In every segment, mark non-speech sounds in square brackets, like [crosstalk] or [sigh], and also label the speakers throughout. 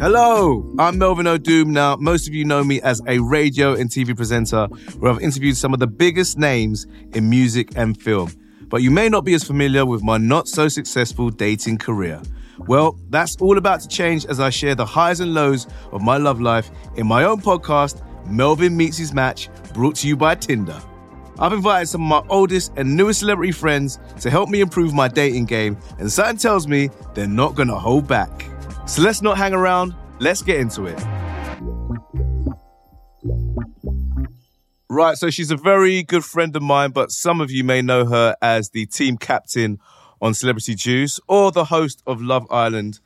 Speaker 1: Hello, I'm Melvin O'Doom. Now, most of you know me as a radio and TV presenter where I've interviewed some of the biggest names in music and film. But you may not be as familiar with my not so successful dating career. Well, that's all about to change as I share the highs and lows of my love life in my own podcast, Melvin Meets His Match, brought to you by Tinder. I've invited some of my oldest and newest celebrity friends to help me improve my dating game, and something tells me they're not gonna hold back. So let's not hang around, let's get into it. Right, so she's a very good friend of mine, but some of you may know her as the team captain on Celebrity Juice or the host of Love Island.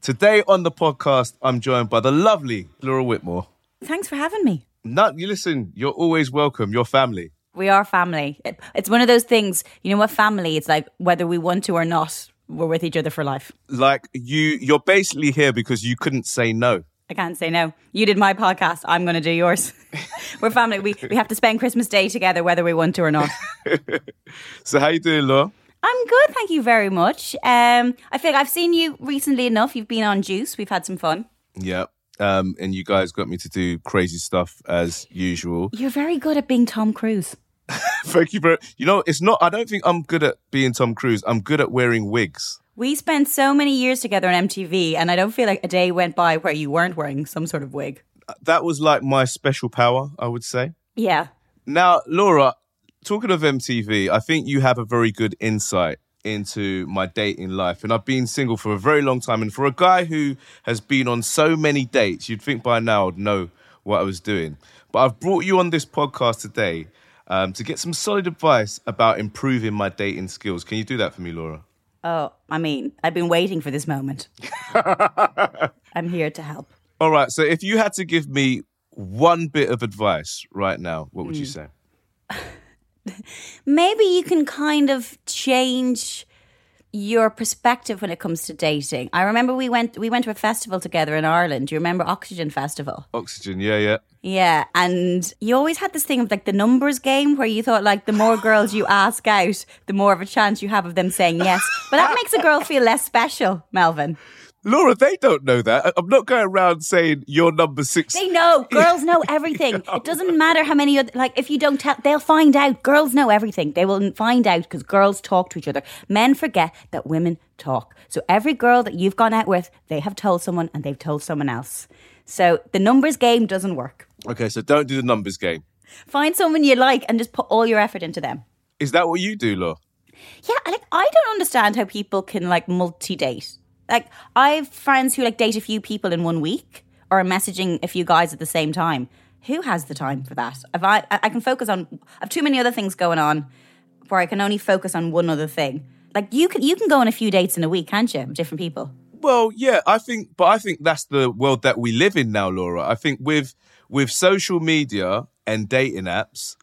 Speaker 1: Today on the podcast, I'm joined by the lovely Laura Whitmore.
Speaker 2: Thanks for having me.
Speaker 1: No, you listen, you're always welcome, You're family.
Speaker 2: We are family. It- It's one of those things, you know what family, it's like whether we want to or not, we're with each other for life.
Speaker 1: Like you you're basically here because you couldn't say no.
Speaker 2: I can't say no. You did my podcast, I'm going to do yours. [laughs] we're family. We, we have to spend Christmas Day together whether we want to or not. [laughs]
Speaker 1: So how you doing, Laura?
Speaker 2: I'm good, thank you very much. Um, I feel like I've seen you recently enough. You've been on Juice. We've had some fun.
Speaker 1: Yeah. Um, and you guys got me to do crazy stuff as usual.
Speaker 2: You're very good at being Tom Cruise. [laughs]
Speaker 1: Thank you very. You know, it's not. I don't think I'm good at being Tom Cruise. I'm good at wearing wigs.
Speaker 2: We spent so many years together on MTV, and I don't feel like a day went by where you weren't wearing some sort of wig.
Speaker 1: Uh, that was like my special power, I would say.
Speaker 2: Yeah.
Speaker 1: Now, Laura, talking of MTV, I think you have a very good insight into my dating life. And I've been single for a very long time. And for a guy who has been on so many dates, you'd think by now I'd know what I was doing. But I've brought you on this podcast today um, to get some solid advice about improving my dating skills. Can you do that for me, Laura?
Speaker 2: Oh, I mean, I've been waiting for this moment. [laughs] I'm here to help.
Speaker 1: All right. So if you had to give me one bit of advice right now, what would you say? [laughs]
Speaker 2: Maybe you can kind of change your perspective when it comes to dating. I remember we went we went to a festival together in Ireland. Do you remember Oxygen Festival?
Speaker 1: Oxygen. Yeah, yeah.
Speaker 2: Yeah, and you always had this thing of like the numbers game where you thought like the more girls you ask out, the more of a chance you have of them saying yes. But that makes a girl feel less special, Melvin.
Speaker 1: Laura, they don't know that. I'm not going around saying you're number six.
Speaker 2: They know. [laughs] Girls know everything. It doesn't matter how many other, like, if you don't tell, they'll find out. Girls know everything. They will find out because girls talk to each other. Men forget that women talk. So every girl that you've gone out with, they have told someone and they've told someone else. So the numbers game doesn't work.
Speaker 1: Okay, so don't do the numbers game.
Speaker 2: Find someone you like and just put all your effort into them.
Speaker 1: Is that what you do, Laura?
Speaker 2: Yeah, like I don't understand how people can like multi-date. Like I have friends who like date a few people in one week or are messaging a few guys at the same time. Who has the time for that? If I I can focus on I have too many other things going on where I can only focus on one other thing. Like you can you can go on a few dates in a week, can't you? Different people.
Speaker 1: Well, yeah, I think, but I think that's the world that we live in now, Laura. I think with with social media and dating apps,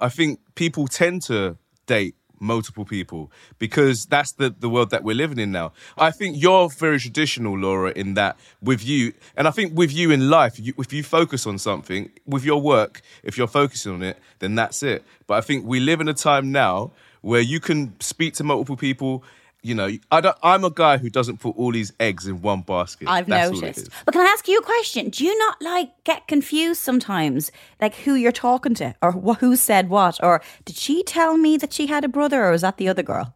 Speaker 1: I think people tend to date multiple people because that's the, the world that we're living in now. I think you're very traditional, Laura, in that with you, and I think with you in life, you, if you focus on something, with your work, if you're focusing on it, then that's it. But I think we live in a time now where you can speak to multiple people. You know, I don't, I'm a guy who doesn't put all these eggs in one basket.
Speaker 2: I've
Speaker 1: That's
Speaker 2: noticed. But can I ask you a question? Do you not like get confused sometimes, like who you're talking to, or wh- who said what, or did she tell me that she had a brother, or was that the other girl?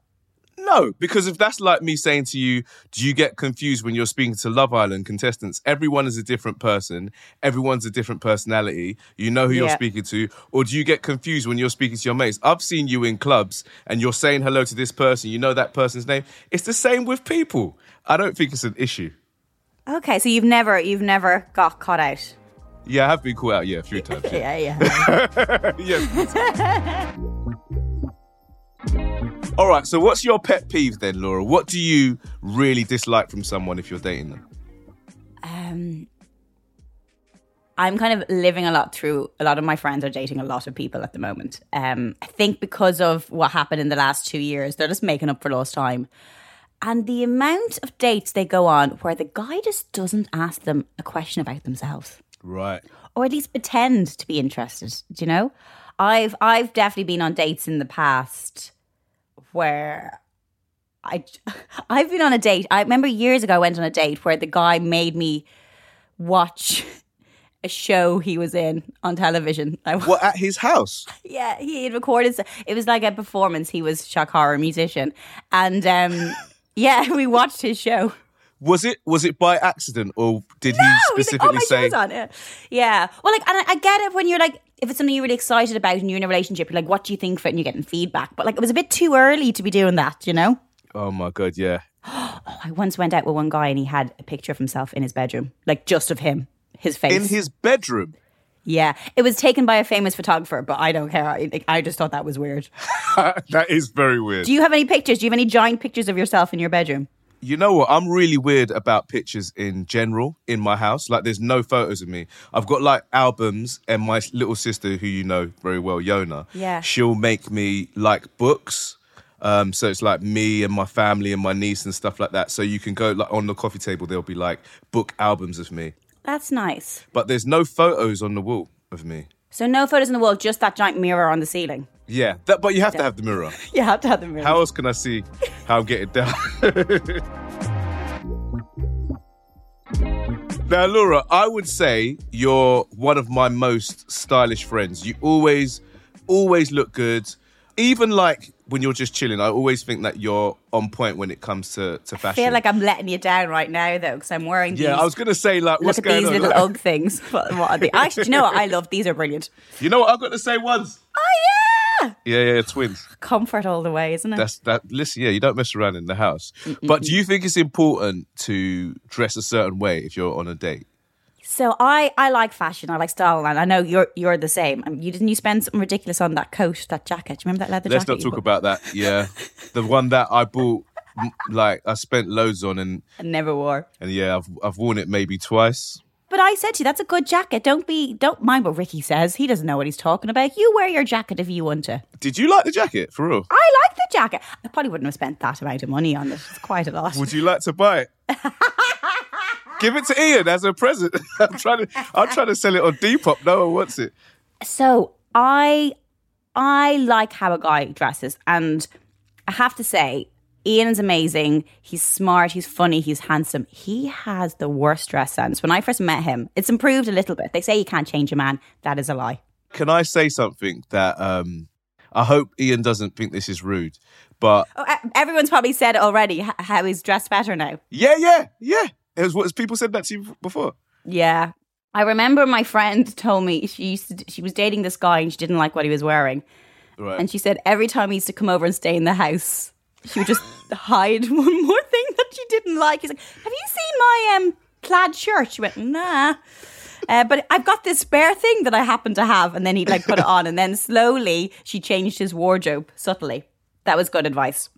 Speaker 1: No, because if that's like me saying to you, do you get confused when you're speaking to Love Island contestants? Everyone is a different person. Everyone's a different personality. You know who you're speaking to. Or do you get confused when you're speaking to your mates? I've seen you in clubs and you're saying hello to this person. You know that person's name. It's the same with people. I don't think it's an issue.
Speaker 2: Okay, so you've never, you've never got caught out.
Speaker 1: Yeah, I have been caught out, yeah, a few [laughs] times. Yeah.
Speaker 2: Yeah, yeah. [laughs]
Speaker 1: yeah. [laughs] All right, so what's your pet peeve then, Laura? What do you really dislike from someone if you're dating them?
Speaker 2: um, I'm kind of living a lot through. A lot of my friends are dating a lot of people at the moment. Um, I think because of what happened in the last two years, they're just making up for lost time. And the amount of dates they go on where the guy just doesn't ask them a question about themselves.
Speaker 1: Right.
Speaker 2: or at least pretend to be interested. Do you know? I've I've definitely been on dates in the past where I [laughs] I've been on a date. I remember years ago I went on a date where the guy made me watch [laughs] a show he was in on television. [laughs] I,
Speaker 1: What at his house?
Speaker 2: yeah, he had recorded. It was like a performance. He was horror musician, and um, yeah, we watched his show.
Speaker 1: Was it was it by accident or did he
Speaker 2: No, he's like,
Speaker 1: specifically
Speaker 2: oh, my
Speaker 1: say?
Speaker 2: on. Yeah. yeah. Well, like, and I, I get it when you're like, if it's something you're really excited about and you're in a relationship, you're like, what do you think of it? And you're getting feedback. But like, it was a bit too early to be doing that, you know?
Speaker 1: Oh my god, yeah. [gasps]
Speaker 2: oh, I once went out with one guy and he had a picture of himself in his bedroom, like just of him, his face.
Speaker 1: In his bedroom.
Speaker 2: yeah. It was taken by a famous photographer, but I don't care. I, I just thought that was weird. [laughs]
Speaker 1: that is very weird.
Speaker 2: Do you have any pictures? Do you have any giant pictures of yourself in your bedroom?
Speaker 1: You know what? I'm really weird about pictures in general in my house. Like, there's no photos of me. I've got like albums, and my little sister, who you know very well, Yona,
Speaker 2: Yeah.
Speaker 1: she'll make me like books. Um, so it's like me and my family and my niece and stuff like that. So you can go like on the coffee table, there'll be like book albums of me,
Speaker 2: That's nice.
Speaker 1: but there's no photos on the wall of me.
Speaker 2: So no photos in the wall, just that giant mirror on the ceiling.
Speaker 1: Yeah, that, but you have to have the mirror. [laughs]
Speaker 2: You have to have the mirror.
Speaker 1: How else can I see how I'm getting down? [laughs] now, Laura, I would say you're one of my most stylish friends. You always, always look good. Even like when you're just chilling, I always think that you're on point when it comes to, to fashion.
Speaker 2: I feel like I'm letting you down right now, though, because I'm wearing
Speaker 1: yeah,
Speaker 2: these.
Speaker 1: I was gonna say like,
Speaker 2: Look
Speaker 1: what's
Speaker 2: at
Speaker 1: going
Speaker 2: these
Speaker 1: on?
Speaker 2: little
Speaker 1: Like, [laughs]
Speaker 2: Ugg things. What, what are they? Actually, do you know what? I love these. Are brilliant.
Speaker 1: you know what I've got to say once?
Speaker 2: Oh yeah,
Speaker 1: Yeah, yeah, twins.
Speaker 2: comfort all the way, isn't it?
Speaker 1: That's that. Listen, yeah, you don't mess around in the house. But do you think it's important to dress a certain way if you're on a date?
Speaker 2: So I, I like fashion. I like style, and I know you're you're the same. Um, You didn't you spend something ridiculous on that coat, that jacket? Do you remember that leather jacket?
Speaker 1: Let's
Speaker 2: jacket?
Speaker 1: not talk about that. Yeah, the one that I bought, like I spent loads on, and
Speaker 2: I never wore.
Speaker 1: and yeah, I've I've worn it maybe twice.
Speaker 2: But I said to you, that's a good jacket. Don't be, don't mind what Ricky says. He doesn't know what he's talking about. You wear your jacket if you want to.
Speaker 1: Did you like the jacket for real?
Speaker 2: I like the jacket. I probably wouldn't have spent that amount of money on it. It's quite a lot.
Speaker 1: Would you like to buy it? [laughs] Give it to Ian as a present. [laughs] I'm trying to I'm trying to sell it on Depop. No one wants it.
Speaker 2: So I I like how a guy dresses, and I have to say, Ian is amazing. He's smart. He's funny. He's handsome. He has the worst dress sense. When I first met him, it's improved a little bit. They say you can't change a man. That is a lie.
Speaker 1: Can I say something that um I hope Ian doesn't think this is rude, but
Speaker 2: Oh, everyone's probably said it already. How he's dressed better now.
Speaker 1: yeah, yeah, yeah. It was what people said that to you before.
Speaker 2: Yeah. I remember my friend told me she used to, she was dating this guy and she didn't like what he was wearing.
Speaker 1: Right.
Speaker 2: And she said every time he used to come over and stay in the house, she would just [laughs] hide one more thing that she didn't like. He's like, "Have you seen my um plaid shirt?" She went, "Nah." Uh, but I've got this spare thing that I happen to have, and then he'd like put it [laughs] on, and then slowly she changed his wardrobe subtly. That was good advice.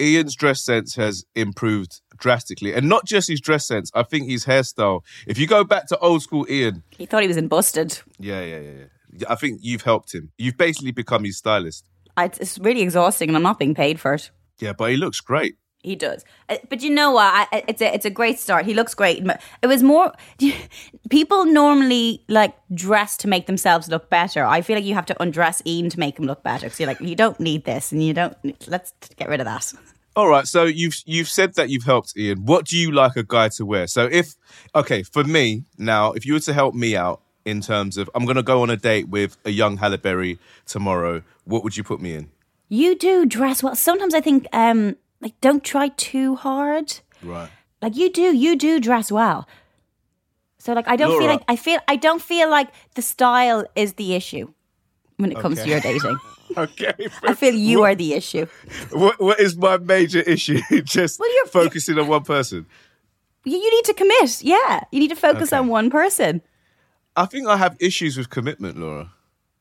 Speaker 1: Ian's dress sense has improved drastically, and not just his dress sense. I think his hairstyle. If you go back to old school Ian,
Speaker 2: He thought he was in busted.
Speaker 1: yeah, yeah, yeah, yeah. I think you've helped him. You've basically become his stylist.
Speaker 2: I, it's really exhausting, and I'm not being paid for it.
Speaker 1: Yeah, but he looks great.
Speaker 2: He does, Uh, but you know what? I, it's a it's a great start. He looks great. It was more [laughs] people normally like dress to make themselves look better. I feel like you have to undress Ian to make him look better because you're like you don't need this and you don't. Let's get rid of that. [laughs]
Speaker 1: All right, so you've you've said that you've helped Ian. What do you like a guy to wear? So if okay, for me now, if you were to help me out in terms of I'm going to go on a date with a young Halle Berry tomorrow, what would you put me in?
Speaker 2: You do dress well. Sometimes I think um like don't try too hard.
Speaker 1: Right.
Speaker 2: Like you do, you do dress well. So like I don't feel like I feel I don't feel like the style is the issue when it comes to your dating. [laughs]
Speaker 1: Okay. [laughs]
Speaker 2: I feel you are the issue.
Speaker 1: What what is my major issue? [laughs] Just
Speaker 2: Well, you're-
Speaker 1: focusing on one person.
Speaker 2: You, you need to commit. Yeah, you need to focus
Speaker 1: Okay.
Speaker 2: on one person.
Speaker 1: I think I have issues with commitment, Laura.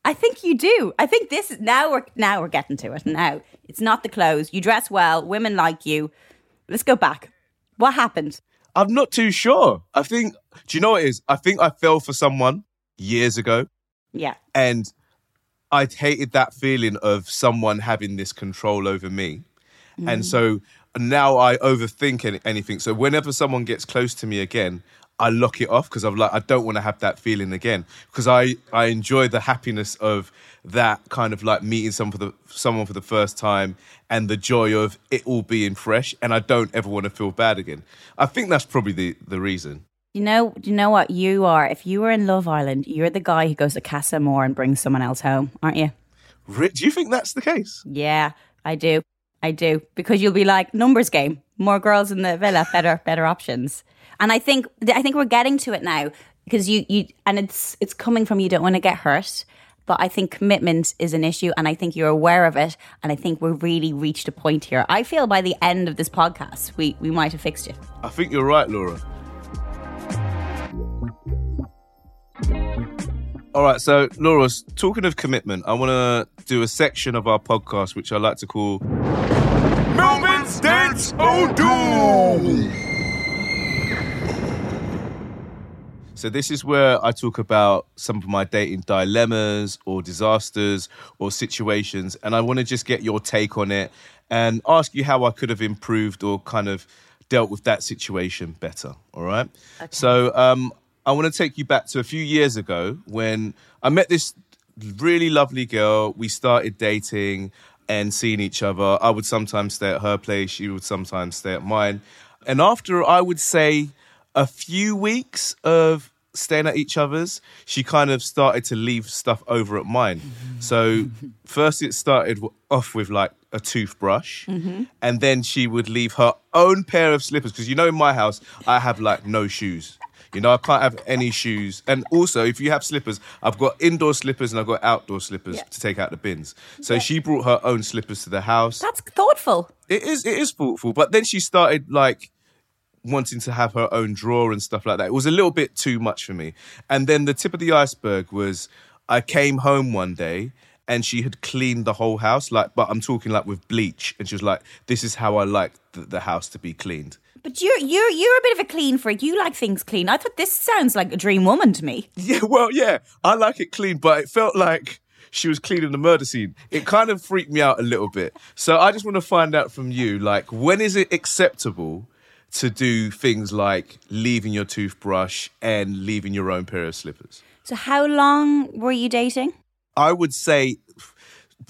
Speaker 2: I think you do. I think this is now we're now we're getting to it. Now it's not the clothes. You dress well. Women like you. Let's go back. What happened?
Speaker 1: I'm not too sure. I think. Do you know what it is? I think I fell for someone years ago,
Speaker 2: Yeah.
Speaker 1: and I hated that feeling of someone having this control over me, and mm. so now I overthink anything. So whenever someone gets close to me again, I lock it off because I'm like I don't want to have that feeling again because I I enjoy the happiness of that kind of like meeting someone for the someone for the first time and the joy of it all being fresh and I don't ever want to feel bad again. I think that's probably the the reason.
Speaker 2: You know, you know what you are? If you were in Love Island, you're the guy who goes to Casa Amor and brings someone else home, aren't you?
Speaker 1: Do you think that's the case?
Speaker 2: Yeah, I do. I do because you'll be like numbers game, more girls in the villa, better better options. And I think I think we're getting to it now because you you and it's it's coming from you don't want to get hurt, but I think commitment is an issue and I think you're aware of it and I think we've really reached a point here. I feel by the end of this podcast we we might have fixed it.
Speaker 1: I think you're right, Laura. All right, so Laura, talking of commitment, I want to do a section of our podcast which I like to call Melvin's Dance O'Doom. So this is where I talk about some of my dating dilemmas or disasters or situations, and I want to just get your take on it and ask you how I could have improved or kind of dealt with that situation better. All right. So um, I want to take you back to a few years ago when I met this really lovely girl. We started dating and seeing each other. I would sometimes stay at her place. She would sometimes stay at mine. And after I would say a few weeks of staying at each other's, she kind of started to leave stuff over at mine. Mm-hmm. So first it started off with like a toothbrush, mm-hmm. and then she would leave her own pair of slippers because you know in my house I have like no shoes. You know, I can't have any shoes. And also, if you have slippers, I've got indoor slippers and I've got outdoor slippers
Speaker 2: Yeah.
Speaker 1: to take out the bins. So she brought her own slippers to the house.
Speaker 2: That's thoughtful.
Speaker 1: It is it is thoughtful, but then she started like wanting to have her own drawer and stuff like that. It was a little bit too much for me. And then the tip of the iceberg was I came home one day and she had cleaned the whole house, like but I'm talking like with bleach, and she was like, "This is how I like the, the house to be cleaned."
Speaker 2: But you're you're you're a bit of a clean freak. You like things clean. I thought this sounds like a dream woman to me. [laughs]
Speaker 1: Yeah, well, yeah, I like it clean, but it felt like she was cleaning the murder scene. It kind of freaked me out a little bit. So I just want to find out from you, like, when is it acceptable to do things like leaving your toothbrush and leaving your own pair of slippers?
Speaker 2: So how long were you dating?
Speaker 1: I would say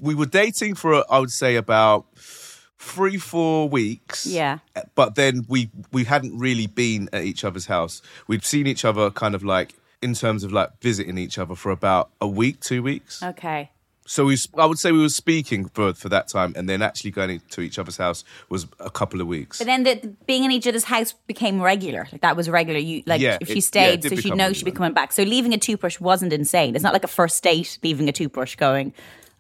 Speaker 1: we were dating for, I would say, about three, four weeks.
Speaker 2: Yeah.
Speaker 1: But then we we hadn't really been at each other's house. We'd seen each other kind of like in terms of like visiting each other for about a week, two weeks.
Speaker 2: Okay.
Speaker 1: So we, I would say we were speaking for for that time, and then actually going to each other's house was a couple of weeks.
Speaker 2: But then the, the- being in each other's house became regular. Like that was regular. You like
Speaker 1: Yeah,
Speaker 2: if
Speaker 1: it-
Speaker 2: she stayed,
Speaker 1: did
Speaker 2: so she'd know she'd be coming back. So leaving a toothbrush wasn't insane. It's not like a first date leaving a toothbrush going,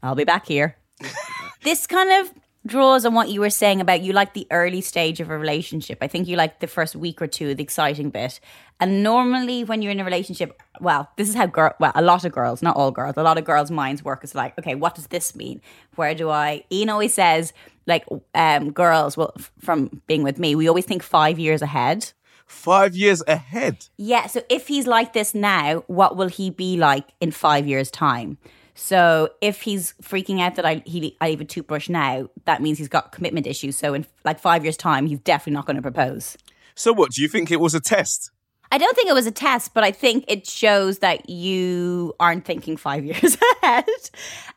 Speaker 2: I'll be back here. [laughs] this kind of draws on what you were saying about you like the early stage of a relationship. I think you like the first week or two, the exciting bit. And normally when you're in a relationship, well, this is how girl well, a lot of girls, not all girls, a lot of girls' minds work. It's like, okay, what does this mean? Where do I Ian always says, like um girls, well f- from being with me, we always think five years ahead.
Speaker 1: Five years ahead.
Speaker 2: Yeah, so if he's like this now, what will he be like in five years' time? So if he's freaking out that I he I leave a toothbrush now, that means he's got commitment issues. So in like five years' time, he's definitely not going to propose.
Speaker 1: So what? Do you think it was a test?
Speaker 2: I don't think it was a test, but I think it shows that you aren't thinking five [laughs] years ahead.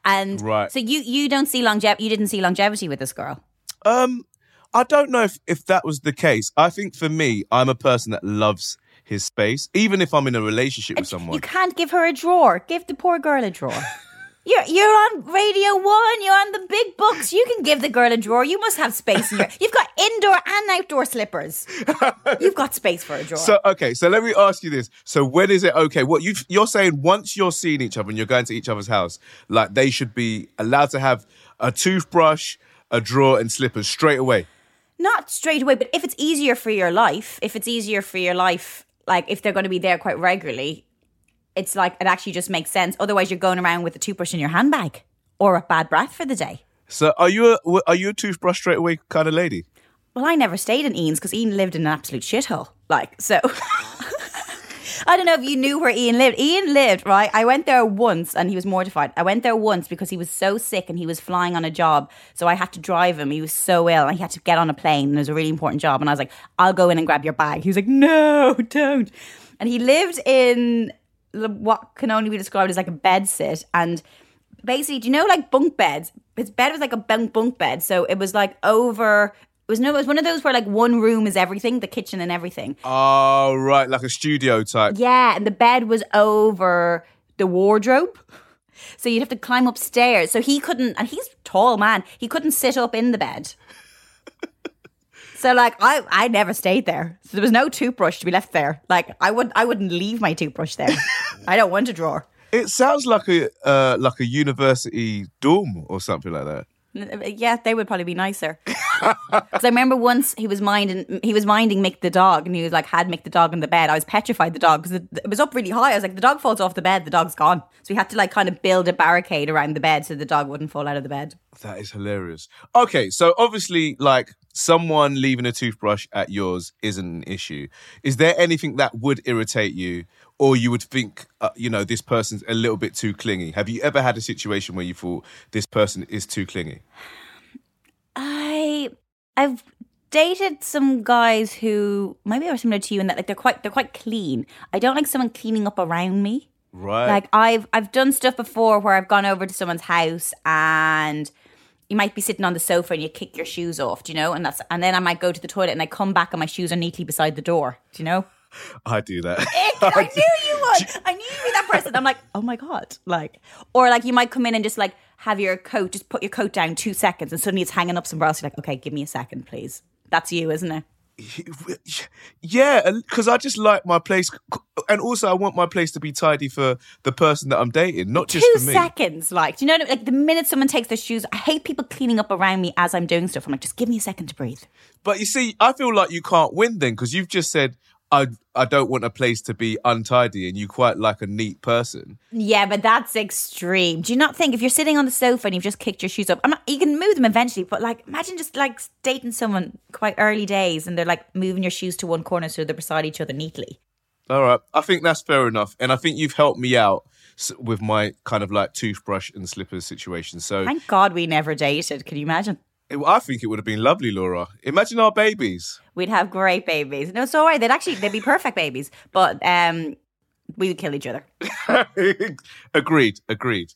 Speaker 2: And
Speaker 1: Right.
Speaker 2: so you you don't see longevity. You didn't see longevity with this girl.
Speaker 1: Um, I don't know if, if that was the case. I think for me, I'm a person that loves his space, even if I'm in a relationship with someone.
Speaker 2: You can't give her a drawer. Give the poor girl a drawer. [laughs] You're you're on Radio One. You're on the big books. You can give the girl a drawer. You must have space in your. [laughs] You've got indoor and outdoor slippers. You've got space for a drawer.
Speaker 1: So okay, so let me ask you this: So when is it okay? What you you're saying? Once you're seeing each other and you're going to each other's house, like they should be allowed to have a toothbrush, a drawer, and slippers straight away.
Speaker 2: Not straight away, but if it's easier for your life, if it's easier for your life, like if they're going to be there quite regularly, it's like it actually just makes sense. Otherwise, you're going around with a toothbrush in your handbag or a bad breath for the day.
Speaker 1: So are you a are you a toothbrush straight away kind of lady?
Speaker 2: Well, I never stayed in Ian's because Ian lived in an absolute shithole. Like, so. [laughs] I don't know if you knew where Ian lived. Ian lived, right? I went there once and he was mortified. I went there once because he was so sick and he was flying on a job. So I had to drive him. He was so ill and he had to get on a plane and it was a really important job. And I was like, I'll go in and grab your bag. He was like, no, don't. And he lived in what can only be described as like a bed sit. And basically, do you know like bunk beds? His bed was like a bunk bunk bed, so it was like over. It was no, it was one of those where like one room is everything, the kitchen and everything.
Speaker 1: Oh, right, like a studio type.
Speaker 2: Yeah, and the bed was over the wardrobe. [laughs] So you'd have to climb upstairs. So he couldn't, and he's a tall man. He couldn't sit up in the bed. So like I, I never stayed there. So there was no toothbrush to be left there. Like I would, I wouldn't leave my toothbrush there. [laughs] I don't want a drawer.
Speaker 1: It sounds like a uh, like a university dorm or something like that.
Speaker 2: Yeah, they would probably be nicer. [laughs] [laughs] Because I remember once he was minding he was minding Mick the dog, and he was like had Mick the dog in the bed. I was petrified the dog because it, was up really high. I was like, the dog falls off the bed, the dog's gone. So we had to like kind of build a barricade around the bed so the dog wouldn't fall out of the bed.
Speaker 1: That is hilarious. Okay, so obviously, like someone leaving a toothbrush at yours isn't an issue. Is there anything that would irritate you, or you would think, uh, you know, this person's a little bit too clingy? Have you ever had a situation where you thought this person is too clingy?
Speaker 2: I've dated some guys who maybe are similar to you in that like they're quite they're quite clean. I don't like someone cleaning up around me.
Speaker 1: Right.
Speaker 2: Like I've I've done stuff before where I've gone over to someone's house and you might be sitting on the sofa and you kick your shoes off, do you know? And that's and then I might go to the toilet and I come back and my shoes are neatly beside the door, do you know?
Speaker 1: I do that. [laughs] [laughs]
Speaker 2: I knew you would. I knew you'd be that person. I'm like, oh my god, like, or like you might come in and just like have your coat, just put your coat down two seconds, and suddenly it's hanging up somewhere else. You're like, okay, give me a second, please. That's you, isn't it?
Speaker 1: Yeah, because I just like my place, and also I want my place to be tidy for the person that I'm dating, not just
Speaker 2: two
Speaker 1: for me.
Speaker 2: seconds, like, do you know? what? Like the minute someone takes their shoes, I hate people cleaning up around me as I'm doing stuff. I'm like, just give me a second to breathe.
Speaker 1: But you see, I feel like you can't win then because you've just said I I don't want a place to be untidy, and you quite like a neat person.
Speaker 2: Yeah, but that's extreme. Do you not think if you're sitting on the sofa and you've just kicked your shoes up, I'm not, you can move them eventually, but like imagine just like dating someone quite early days and they're like moving your shoes to one corner so they're beside each other neatly.
Speaker 1: All right, I think that's fair enough, and I think you've helped me out with my kind of like toothbrush and slippers situation. So
Speaker 2: Thank God we never dated. Can you imagine?
Speaker 1: It- I think it would have been lovely, Laura. Imagine our babies.
Speaker 2: We'd have great babies. No, so right. They'd actually they'd be perfect babies, but um, we would kill each other. [laughs]
Speaker 1: agreed, agreed.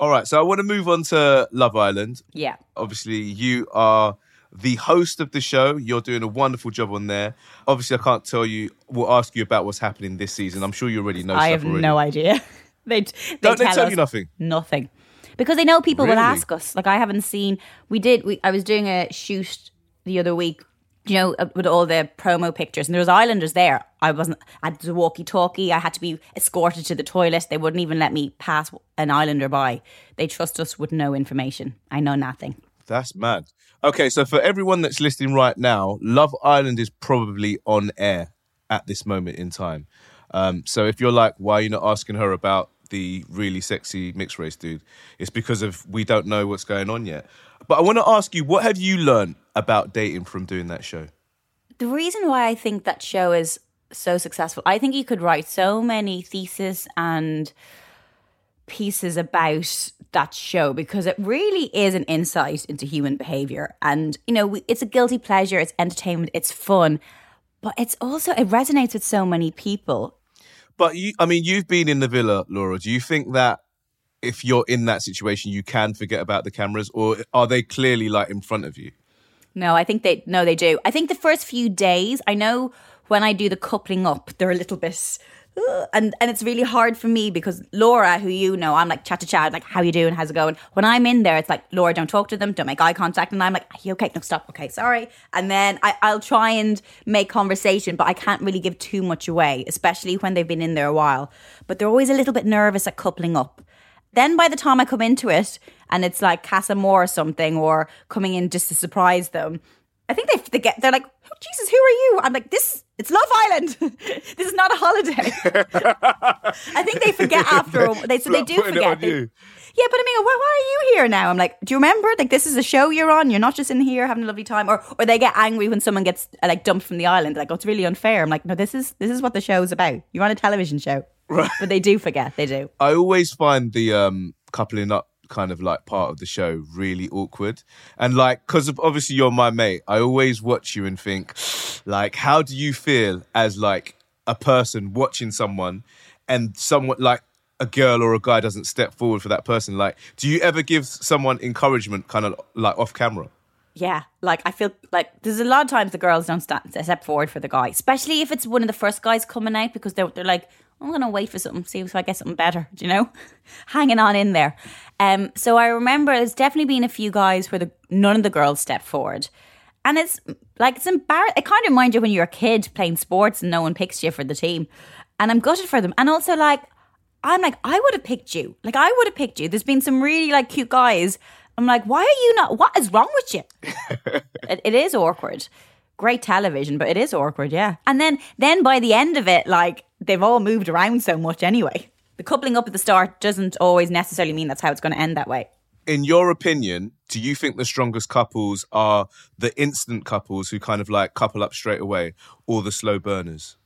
Speaker 1: All right, so I want to move on to Love Island.
Speaker 2: Yeah.
Speaker 1: Obviously, you are the host of the show. You're doing a wonderful job on there. Obviously, I can't tell you. We'll ask you about what's happening this season. I'm sure you already know.
Speaker 2: I have
Speaker 1: already.
Speaker 2: no idea. [laughs] they, they
Speaker 1: Don't they
Speaker 2: tell
Speaker 1: tell
Speaker 2: us
Speaker 1: you nothing?
Speaker 2: Nothing. Because they know people
Speaker 1: Really?
Speaker 2: will ask us. Like I haven't seen. We did. We, I was doing a shoot the other week. You know, uh, with all the promo pictures, and there was Islanders there. I wasn't. I had the walkie-talkie. I had to be escorted to the toilet. They wouldn't even let me pass an Islander by. They trust us with no information. I know nothing.
Speaker 1: That's mad. Okay, so for everyone that's listening right now, Love Island is probably on air at this moment in time. Um, so if you're like, why are you not asking her about the really sexy mixed race dude? It's because of we don't know what's going on yet. But I want to ask you, what have you learned about dating from doing that show?
Speaker 2: the reason why I think that show is so successful, I think you could write so many theses and pieces about that show because it really is an insight into human behavior. And, you know, it's a guilty pleasure, it's entertainment, it's fun, but it's also, it resonates with so many people.
Speaker 1: But you, I mean, you've been in the villa, Laura. Do you think that if you're in that situation, you can forget about the cameras, or are they clearly like in front of you?
Speaker 2: No, I think they, no, they do. I think the first few days, I know when I do the coupling up, they're a little bit, and and it's really hard for me because Laura, who you know, I'm like chat to chat, like how you doing, how's it going? When I'm in there, it's like Laura, don't talk to them, don't make eye contact, and I'm like, are you okay? No, stop. Okay, sorry. And then I, I'll try and make conversation, but I can't really give too much away, especially when they've been in there a while. But they're always a little bit nervous at coupling up. Then by the time I come into it and it's like Casa Amor or something, or coming in just to surprise them, I think they, they get they're like, "Oh, Jesus, who are you? I'm like, this it's Love Island. [laughs] this is not a holiday. [laughs] I think they forget after a- they so they do forget. They- yeah, but I mean, why, why are you here now? I'm like, do you remember? Like, this is a show you're on. You're not just in here having a lovely time, or or they get angry when someone gets uh, like dumped from the island. Like, oh, it's really unfair. I'm like, no, this is this is what the show's about. You're on a television show,
Speaker 1: Right.
Speaker 2: but they do forget. They do.
Speaker 1: I always find the um, coupling up kind of like part of the show really awkward. And like because obviously you're my mate i always watch you and think like how do you feel as like a person watching someone and someone like a girl or a guy doesn't step forward for that person? Like do you ever give someone encouragement kind of like off camera?
Speaker 2: Yeah, like I feel like there's a lot of times the girls don't step forward for the guy, especially if it's one of the first guys coming out because they're, they're like, I'm gonna wait for something, see if I get something better, do you know, [laughs] hanging on in there. Um, so I remember there's definitely been a few guys where the none of the girls stepped forward, and it's like it's embarrassing. It kind of reminds you when you're a kid playing sports and no one picks you for the team, and I'm gutted for them, and also like I'm like, I would have picked you. Like, I would have picked you. There's been some really like cute guys. I'm like, why are you not? What is wrong with you? [laughs] it, it is awkward. Great television, but it is awkward, yeah. And then, then by the end of it, like they've all moved around so much anyway. The coupling up at the start doesn't always necessarily mean that's how it's going to end that way.
Speaker 1: in your opinion, do you think the strongest couples are the instant couples who kind of like couple up straight away or the slow burners?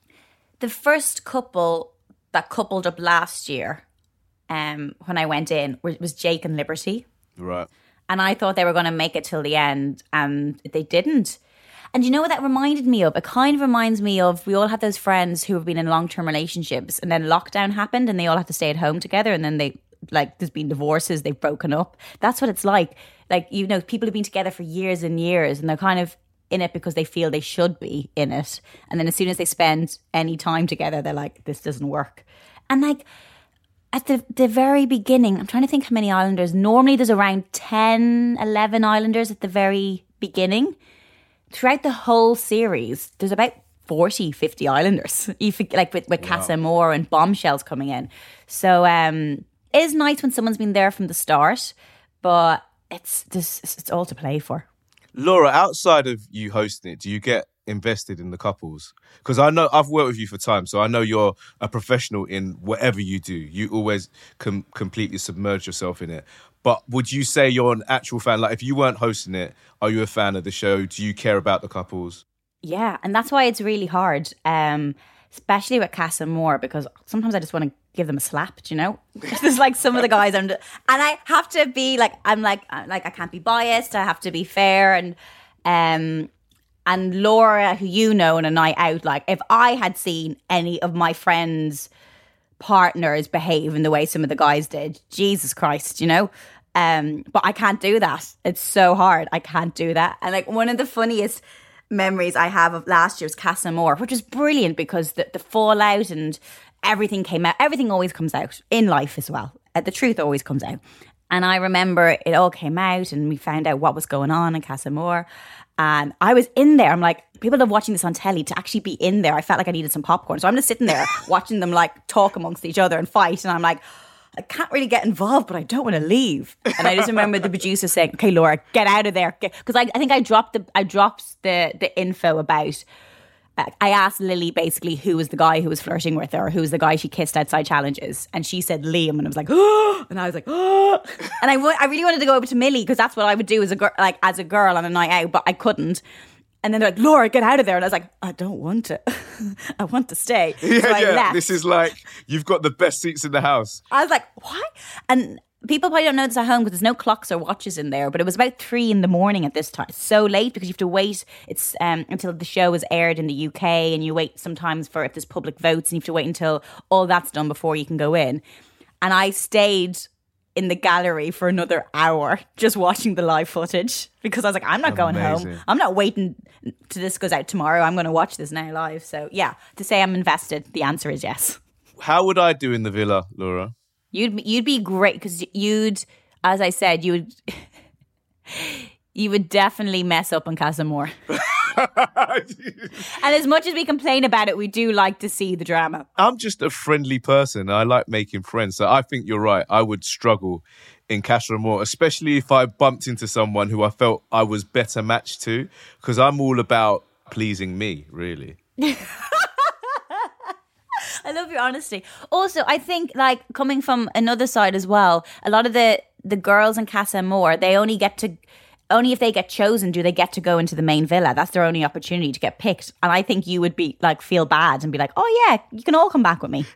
Speaker 2: The first couple that coupled up last year, um, when I went in, was was Jake and Liberty.
Speaker 1: Right.
Speaker 2: and I thought they were going to make it till the end, and they didn't. And you know what that reminded me of? It kind of reminds me of we all have those friends who have been in long term relationships, and then lockdown happened, and they all have to stay at home together, and then they like there's been divorces, they've broken up. That's what it's like. Like you know, people have been together for years and years, and they're kind of in it because they feel they should be in it, and then as soon as they spend any time together, they're like, this doesn't work, and like at the, the very beginning, I'm trying to think how many islanders. Normally there's around 10, 11 islanders at the very beginning. Throughout the whole series, there's about 40, 50 islanders. [laughs] You think, like with, with Casa Amor and bombshells coming in. So um, it is nice when someone's been there from the start, but it's just, it's all to play for.
Speaker 1: Laura, outside of you hosting it, do you get invested in the couples? Because I know I've worked with you for time, so I know you're a professional in whatever you do. You always com- completely submerge yourself in it. But would you say you're an actual fan? Like, if you weren't hosting it, are you a fan of the show? Do you care about the couples?
Speaker 2: Yeah, and that's why it's really hard, um, especially with Casa Amor, because sometimes I just want to give them a slap. Do you know? [laughs] There's like some of the guys, I'm, and I have to be like, I'm like, I'm like I can't be biased. I have to be fair, and um, and Laura, who you know, on a night out, like if I had seen any of my friends' partners behave in the way some of the guys did, Jesus Christ, you know. Um, but I can't do that. It's so hard. I can't do that. And like one of the funniest memories I have of last year's Casa Amor, which was brilliant because the, the fallout and everything came out. Everything always comes out in life as well. Uh, the truth always comes out. And I remember it all came out and we found out what was going on in Casa Amor. And I was in there. I'm like, people are watching this on telly to actually be in there. I felt like I needed some popcorn. So I'm just sitting there [laughs] watching them like talk amongst each other and fight. And I'm like, I can't really get involved, but I don't want to leave. And I just remember the producer saying, "Okay, Laura, get out of there," because I, I think I dropped the I dropped the the info about. I asked Lily basically who was the guy who was flirting with her, who was the guy she kissed outside challenges, and she said Liam, and I was like, oh, [gasps] and I was like, oh, [gasps] and I, I really wanted to go over to Millie because that's what I would do as a girl, like as a girl on a night out, but I couldn't. And then they're like, Laura, get out of there. And I was like, I don't want to. [laughs] I want to stay. [laughs]
Speaker 1: Yeah,
Speaker 2: so
Speaker 1: yeah.
Speaker 2: left.
Speaker 1: This is like you've got the best seats in the house.
Speaker 2: I was like, why? And people probably don't know this at home because there's no clocks or watches in there, but it was about three in the morning at this time. So late because you have to wait. It's um, until the show is aired in the UK, and you wait sometimes for if there's public votes, and you have to wait until all that's done before you can go in. And I stayed in the gallery for another hour just watching the live footage because I was like, I'm not going home. I'm not waiting till this goes out tomorrow. I'm going to watch this now live. So yeah, to say I'm invested, the answer is yes.
Speaker 1: How would I do in the villa, Laura?
Speaker 2: You'd you'd be great because you'd, as I said, you would [laughs] you would definitely mess up on Casa Amor. [laughs] and as much as we complain about it, we do like to see the drama.
Speaker 1: I'm just a friendly person. I like making friends. So I think you're right. I would struggle in Casa Amor, especially if I bumped into someone who I felt I was better matched to, because I'm all about pleasing me, really. [laughs]
Speaker 2: I love your honesty. Also, I think like coming from another side as well, a lot of the the girls in Casa Amor, they only get to only if they get chosen do they get to go into the main villa. That's their only opportunity to get picked. And I think you would be like feel bad and be like, oh yeah, you can all come back with me. [laughs]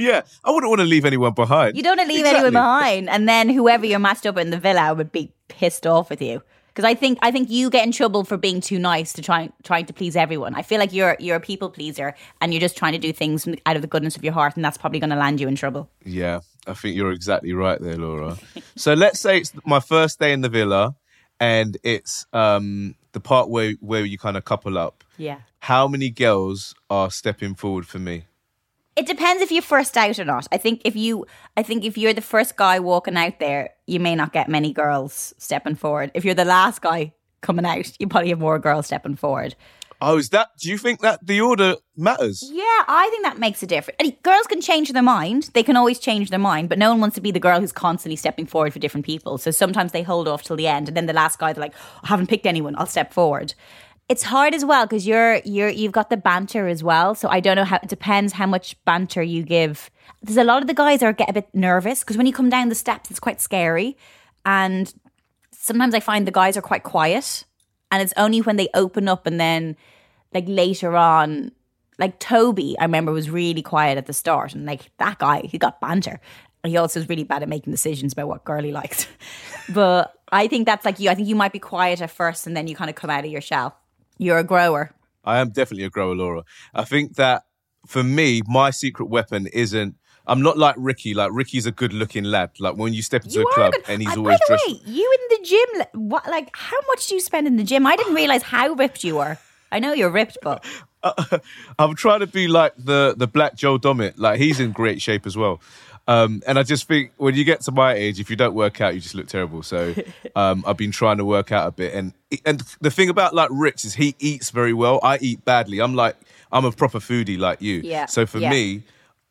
Speaker 1: Yeah, I wouldn't want to leave anyone behind.
Speaker 2: You don't want to leave
Speaker 1: Exactly.
Speaker 2: anyone behind, and then whoever you're matched up in the villa would be pissed off with you. Because I think I think you get in trouble for being too nice to try trying to please everyone. I feel like you're you're a people pleaser, and you're just trying to do things from, out of the goodness of your heart, and that's probably going to land you in trouble.
Speaker 1: Yeah, I think you're exactly right there, Laura. [laughs] so let's say it's my first day in the villa, and it's um, the part where where you kind of couple up.
Speaker 2: Yeah.
Speaker 1: How many girls are stepping forward for me?
Speaker 2: It depends if you're first out or not. I think if you, I think if you're the first guy walking out there, you may not get many girls stepping forward. If you're the last guy coming out, you probably have more girls stepping forward.
Speaker 1: Oh, is that? Do you think that the order matters?
Speaker 2: Yeah, I think that makes a difference. And girls can change their mind. They can always change their mind, but no one wants to be the girl who's constantly stepping forward for different people. So sometimes they hold off till the end, and then the last guy they're like, oh, "I haven't picked anyone. I'll step forward." It's hard as well because you're you're you've got the banter as well. So I don't know how it depends how much banter you give. There's a lot of the guys are get a bit nervous because when you come down the steps, it's quite scary, and sometimes I find the guys are quite quiet, and it's only when they open up and then like later on like Toby, I remember was really quiet at the start, and like that guy, he got banter. And he also was really bad at making decisions about what girl he liked. [laughs] but I think that's like you. I think you might be quiet at first, and then you kind of come out of your shell. You're a grower.
Speaker 1: I am definitely a grower, Laura. I think that for me, my secret weapon isn't. I'm not like Ricky. Like Ricky's a good-looking lad. Like when you step into
Speaker 2: You
Speaker 1: a club
Speaker 2: good.
Speaker 1: and he's
Speaker 2: Uh,
Speaker 1: always
Speaker 2: By the
Speaker 1: dressed.
Speaker 2: way, you in the gym? like, What like how much do you spend in the gym? I didn't realize how ripped you were. I know you're ripped, but [laughs]
Speaker 1: I'm trying to be like the the black Joel Dommett. Like he's in great shape as well. Um, and I just think when you get to my age, if you don't work out, you just look terrible. So [laughs] um, I've been trying to work out a bit. And and the thing about like Rich is he eats very well. I eat badly. I'm like I'm a proper foodie like you.
Speaker 2: Yeah,
Speaker 1: So for
Speaker 2: yeah.
Speaker 1: me,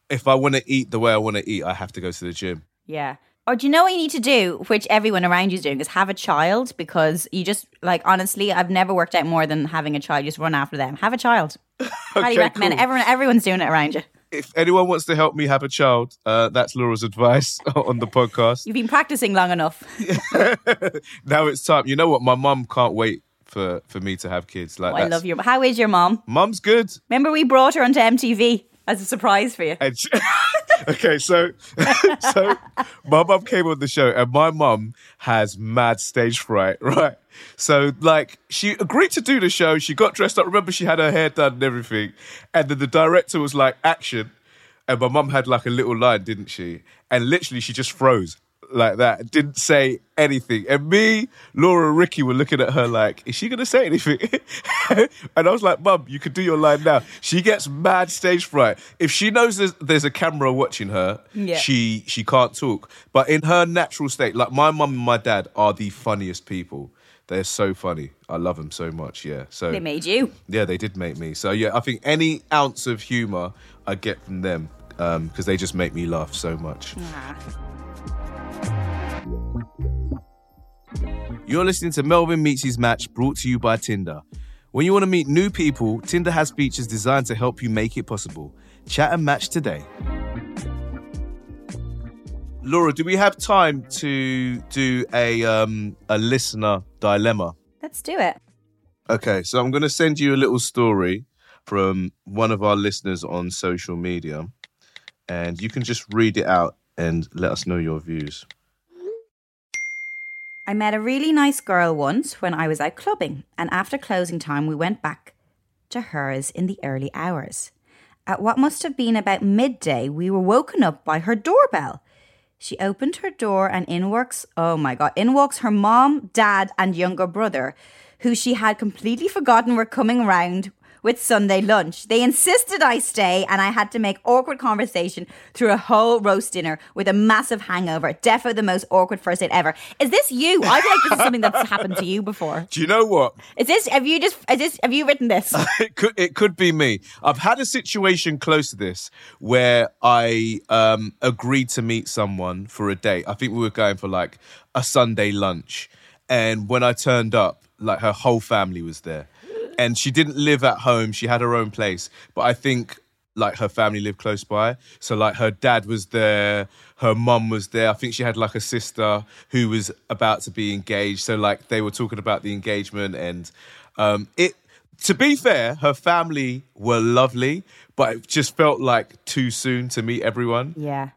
Speaker 1: if I want to eat the way I want to eat, I have to go to the gym.
Speaker 2: Yeah. Or do you know what you need to do, which everyone around you is doing, is have a child because you just like honestly, I've never worked out more than having a child. You just run after them. Have a child. [laughs] Highly
Speaker 1: Okay,
Speaker 2: recommend it.
Speaker 1: cool.
Speaker 2: Everyone, everyone's doing it around you.
Speaker 1: If anyone wants to help me have a child, uh, that's Laura's advice [laughs] on the podcast.
Speaker 2: You've been practicing long enough. [laughs]
Speaker 1: Now it's time. You know what? My mum can't wait for for me to have kids. Like
Speaker 2: I love your. How is your mom?
Speaker 1: Mum's good.
Speaker 2: Remember we brought her onto MTV as a surprise for you.
Speaker 1: And she- [laughs] okay, so [laughs] so my mum came on the show, and my mum has mad stage fright, [laughs] right? So like she agreed to do the show. She got dressed up. Remember, she had her hair done and everything. And then the director was like, "Action!" And my mum had like a little line, didn't she? And literally, she just froze like that. Didn't say anything. And me, Laura, and Ricky were looking at her like, "Is she gonna say anything?" [laughs] and I was like, "Mum, you could do your line now." She gets mad stage fright. If she knows there's, there's a camera watching her,
Speaker 2: Yeah.
Speaker 1: she she can't talk. But in her natural state, like my mum and my dad are the funniest people. They're so funny. I love them so much. Yeah. So
Speaker 2: They made you.
Speaker 1: yeah, they did make me. So yeah, I think any ounce of humor I get from them because they just make me laugh so much. You're listening to Melvin Meets His Match, brought to you by Tinder. When you want to meet new people, Tinder has features designed to help you make it possible. Chat and match today. Laura, do we have time to do a um, a listener dilemma?
Speaker 2: Let's do it.
Speaker 1: Okay, so I'm going to send you a little story from one of our listeners on social media, and you can just read it out and let us know your views.
Speaker 2: I met a really nice girl once when I was out clubbing, and after closing time, we went back to hers in the early hours. At what must have been about midday, we were woken up by her doorbell. She opened her door, and in walks, oh my God, in walks her mom, dad, and younger brother, who she had completely forgotten were coming round with Sunday lunch. They insisted I stay, and I had to make awkward conversation through a whole roast dinner with a massive hangover. Defo the most awkward first date ever. Is this you? I feel like this is something that's happened to you before.
Speaker 1: Do you know what?
Speaker 2: Is this? Have you just? Is this? Have you written this? [laughs]
Speaker 1: it could it could be me. I've had a situation close to this where I um, agreed to meet someone for a date. I think we were going for like a Sunday lunch, and when I turned up, like her whole family was there, and she didn't live at home. She had her own place, but I think like her family lived close by. So like her dad was there, her mum was there. I think she had like a sister who was about to be engaged. So like they were talking about the engagement and um it to be fair, her family were lovely, but it just felt like too soon to meet everyone.
Speaker 2: Yeah.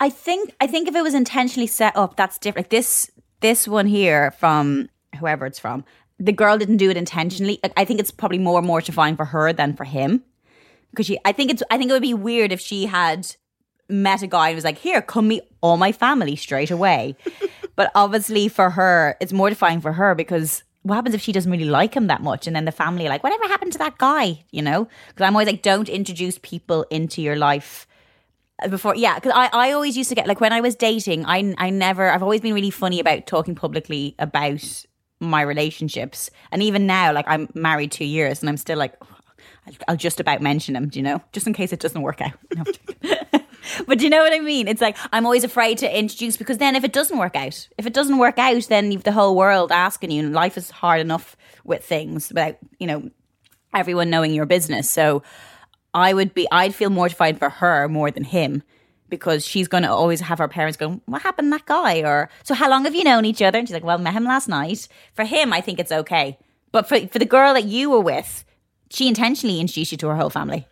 Speaker 2: I think I think if it was intentionally set up, that's different. Like this this one here from whoever it's from, the girl didn't do it intentionally. I think it's probably more mortifying for her than for him. Because she I think it's I think it would be weird if she had met a guy and was like, Here, come meet all my family straight away. [laughs] but obviously for her, it's mortifying for her because what happens if she doesn't really like him that much and then the family are like whatever happened to that guy you know because i'm always like don't introduce people into your life before yeah because I, I always used to get like when i was dating i i never i've always been really funny about talking publicly about my relationships and even now like i'm married two years and i'm still like I'll just about mention him, do you know? Just in case it doesn't work out. No, [laughs] but do you know what I mean? It's like I'm always afraid to introduce because then if it doesn't work out, if it doesn't work out, then you've the whole world asking you, and life is hard enough with things without, you know, everyone knowing your business. So I would be, I'd feel mortified for her more than him because she's going to always have her parents going, What happened to that guy? Or, So how long have you known each other? And she's like, Well, met him last night. For him, I think it's okay. But for, for the girl that you were with, she intentionally introduced you to her whole family.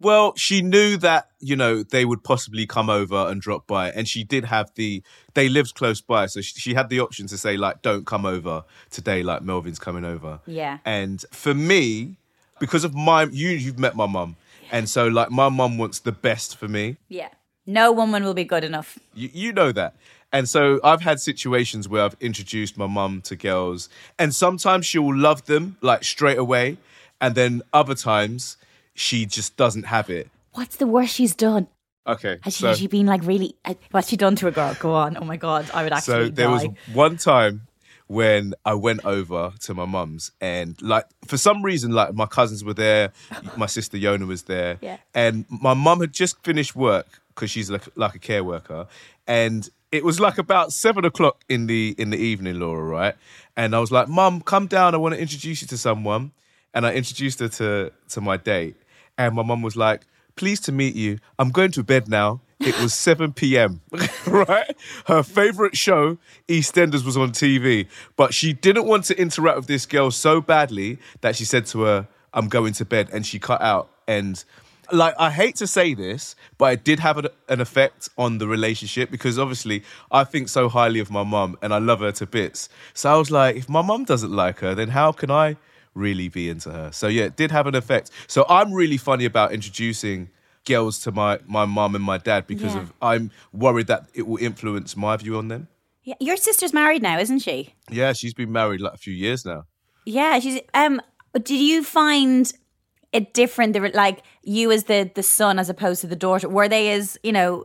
Speaker 1: Well, she knew that, you know, they would possibly come over and drop by. And she did have the, they lived close by. So she, she, had the option to say, like, don't come over today, like Melvin's coming over.
Speaker 2: Yeah.
Speaker 1: And for me, because of my, you, you've met my mum. And so, like, my mum wants the best for me.
Speaker 2: Yeah. No woman will be good enough.
Speaker 1: You, you know that. And so I've had situations where I've introduced my mum to girls, and sometimes she will love them like straight away. And then other times, she just doesn't have it.
Speaker 2: What's the worst she's done?
Speaker 1: Okay.
Speaker 2: Has she, so, has she been like really? What's she done to a girl? Go on. Oh my god, I would actually.
Speaker 1: So there
Speaker 2: die.
Speaker 1: was one time when I went over to my mum's and like for some reason like my cousins were there, my sister Yona was there,
Speaker 2: yeah.
Speaker 1: and my mum had just finished work because she's like like a care worker, and it was like about seven o'clock in the in the evening, Laura, right? And I was like, "Mum, come down. I want to introduce you to someone." And I introduced her to to my date, and my mum was like, pleased to meet you. I'm going to bed now. It was 7 p.m., [laughs] right? Her favorite show, EastEnders, was on TV, but she didn't want to interact with this girl so badly that she said to her, I'm going to bed, and she cut out. And like, I hate to say this, but it did have an effect on the relationship because obviously I think so highly of my mum and I love her to bits. So I was like, if my mum doesn't like her, then how can I? really be into her. So yeah, it did have an effect. So I'm really funny about introducing girls to my my mom and my dad because yeah. of I'm worried that it will influence my view on them.
Speaker 2: Yeah, your sister's married now, isn't she?
Speaker 1: Yeah, she's been married like a few years now.
Speaker 2: Yeah, she's um did you find it different like you as the the son as opposed to the daughter were they as, you know,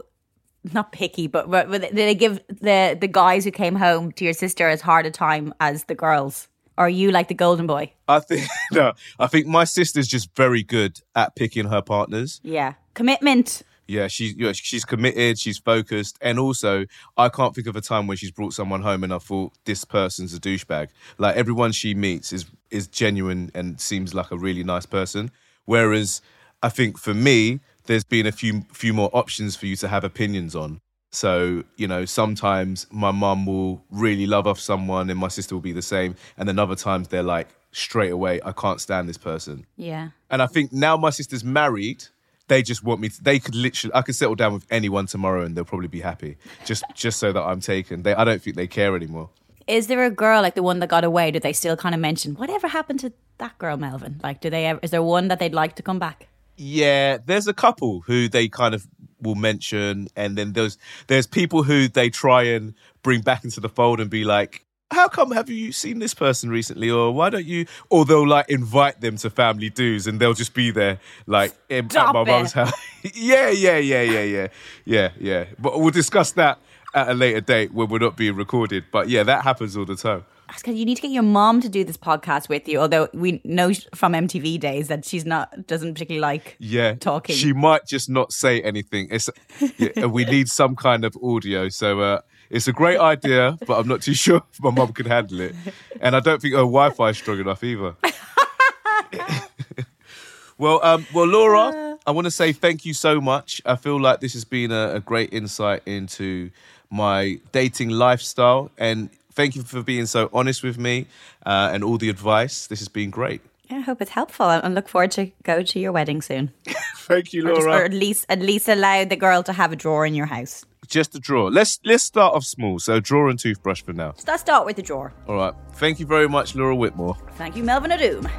Speaker 2: not picky, but, but did they give the the guys who came home to your sister as hard a time as the girls? Or are you like the golden boy?
Speaker 1: I think [laughs] no. I think my sister's just very good at picking her partners.
Speaker 2: Yeah, commitment.
Speaker 1: Yeah, she's you know, she's committed, she's focused, and also I can't think of a time when she's brought someone home and I thought this person's a douchebag. Like everyone she meets is is genuine and seems like a really nice person. Whereas I think for me, there's been a few few more options for you to have opinions on. So, you know, sometimes my mum will really love off someone and my sister will be the same. And then other times they're like, straight away, I can't stand this person.
Speaker 2: Yeah.
Speaker 1: And I think now my sister's married, they just want me to, they could literally I could settle down with anyone tomorrow and they'll probably be happy. Just just so that I'm taken. They I don't think they care anymore.
Speaker 2: Is there a girl like the one that got away? Do they still kind of mention whatever happened to that girl, Melvin? Like, do they ever? Is there one that they'd like to come back?
Speaker 1: Yeah, there's a couple who they kind of will mention, and then there's there's people who they try and bring back into the fold and be like, how come have you seen this person recently? Or why don't you or they'll like invite them to family dues and they'll just be there like in, at my mum's house. [laughs] Yeah yeah yeah yeah yeah. Yeah yeah. But we'll discuss that at a later date when we're not being recorded. But yeah that happens all the time
Speaker 2: you need to get your mom to do this podcast with you. Although we know from MTV days that she's not doesn't particularly like
Speaker 1: yeah
Speaker 2: talking.
Speaker 1: She might just not say anything. It's yeah, we need some kind of audio. So uh, it's a great idea, but I'm not too [laughs] sure if my mom can handle it, and I don't think her Wi-Fi is strong enough either. [laughs] well, um, well, Laura, I want to say thank you so much. I feel like this has been a, a great insight into my dating lifestyle, and thank you for being so honest with me uh, and all the advice. This has been great.
Speaker 2: Yeah, I hope it's helpful and look forward to go to your wedding soon. [laughs]
Speaker 1: Thank you,
Speaker 2: Or, just,
Speaker 1: Laura.
Speaker 2: or at least at least allow the girl to have a drawer in your house.
Speaker 1: Just a drawer. Let's let's start off small. So drawer and toothbrush for now.
Speaker 2: So let's start with the drawer.
Speaker 1: All right. Thank you very much, Laura Whitmore.
Speaker 2: Thank you, Melvin Odoom.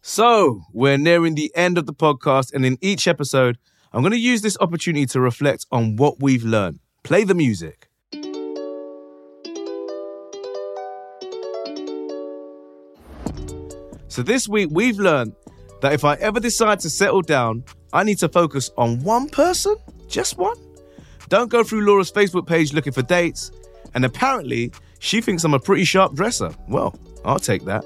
Speaker 1: So we're nearing the end of the podcast, and in each episode, I'm going to use this opportunity to reflect on what we've learned. Play the music. So this week, we've learned that if I ever decide to settle down, I need to focus on one person, just one. Don't go through Laura's Facebook page looking for dates. And apparently, she thinks I'm a pretty sharp dresser. Well, I'll take that.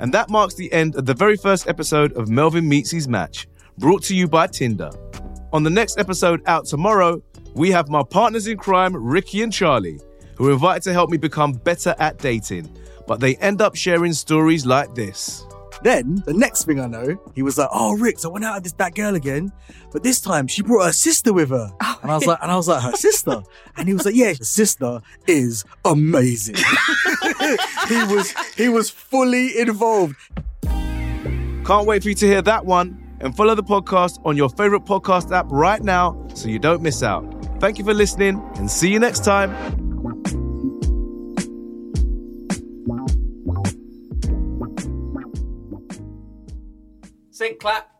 Speaker 1: And that marks the end of the very first episode of Melvin Meets His Match, brought to you by Tinder. On the next episode out tomorrow, we have my partners in crime, Ricky and Charlie, who are invited to help me become better at dating. But they end up sharing stories like this.
Speaker 3: Then the next thing I know, he was like, "Oh, Rick, so I went out with this that girl again, but this time she brought her sister with her." Oh, and I was like, "And I was like, her sister?" And he was like, "Yeah, her sister is amazing." [laughs] he was he was fully involved.
Speaker 1: Can't wait for you to hear that one. And follow the podcast on your favorite podcast app right now so you don't miss out. Thank you for listening and see you next time.
Speaker 4: Sync clap.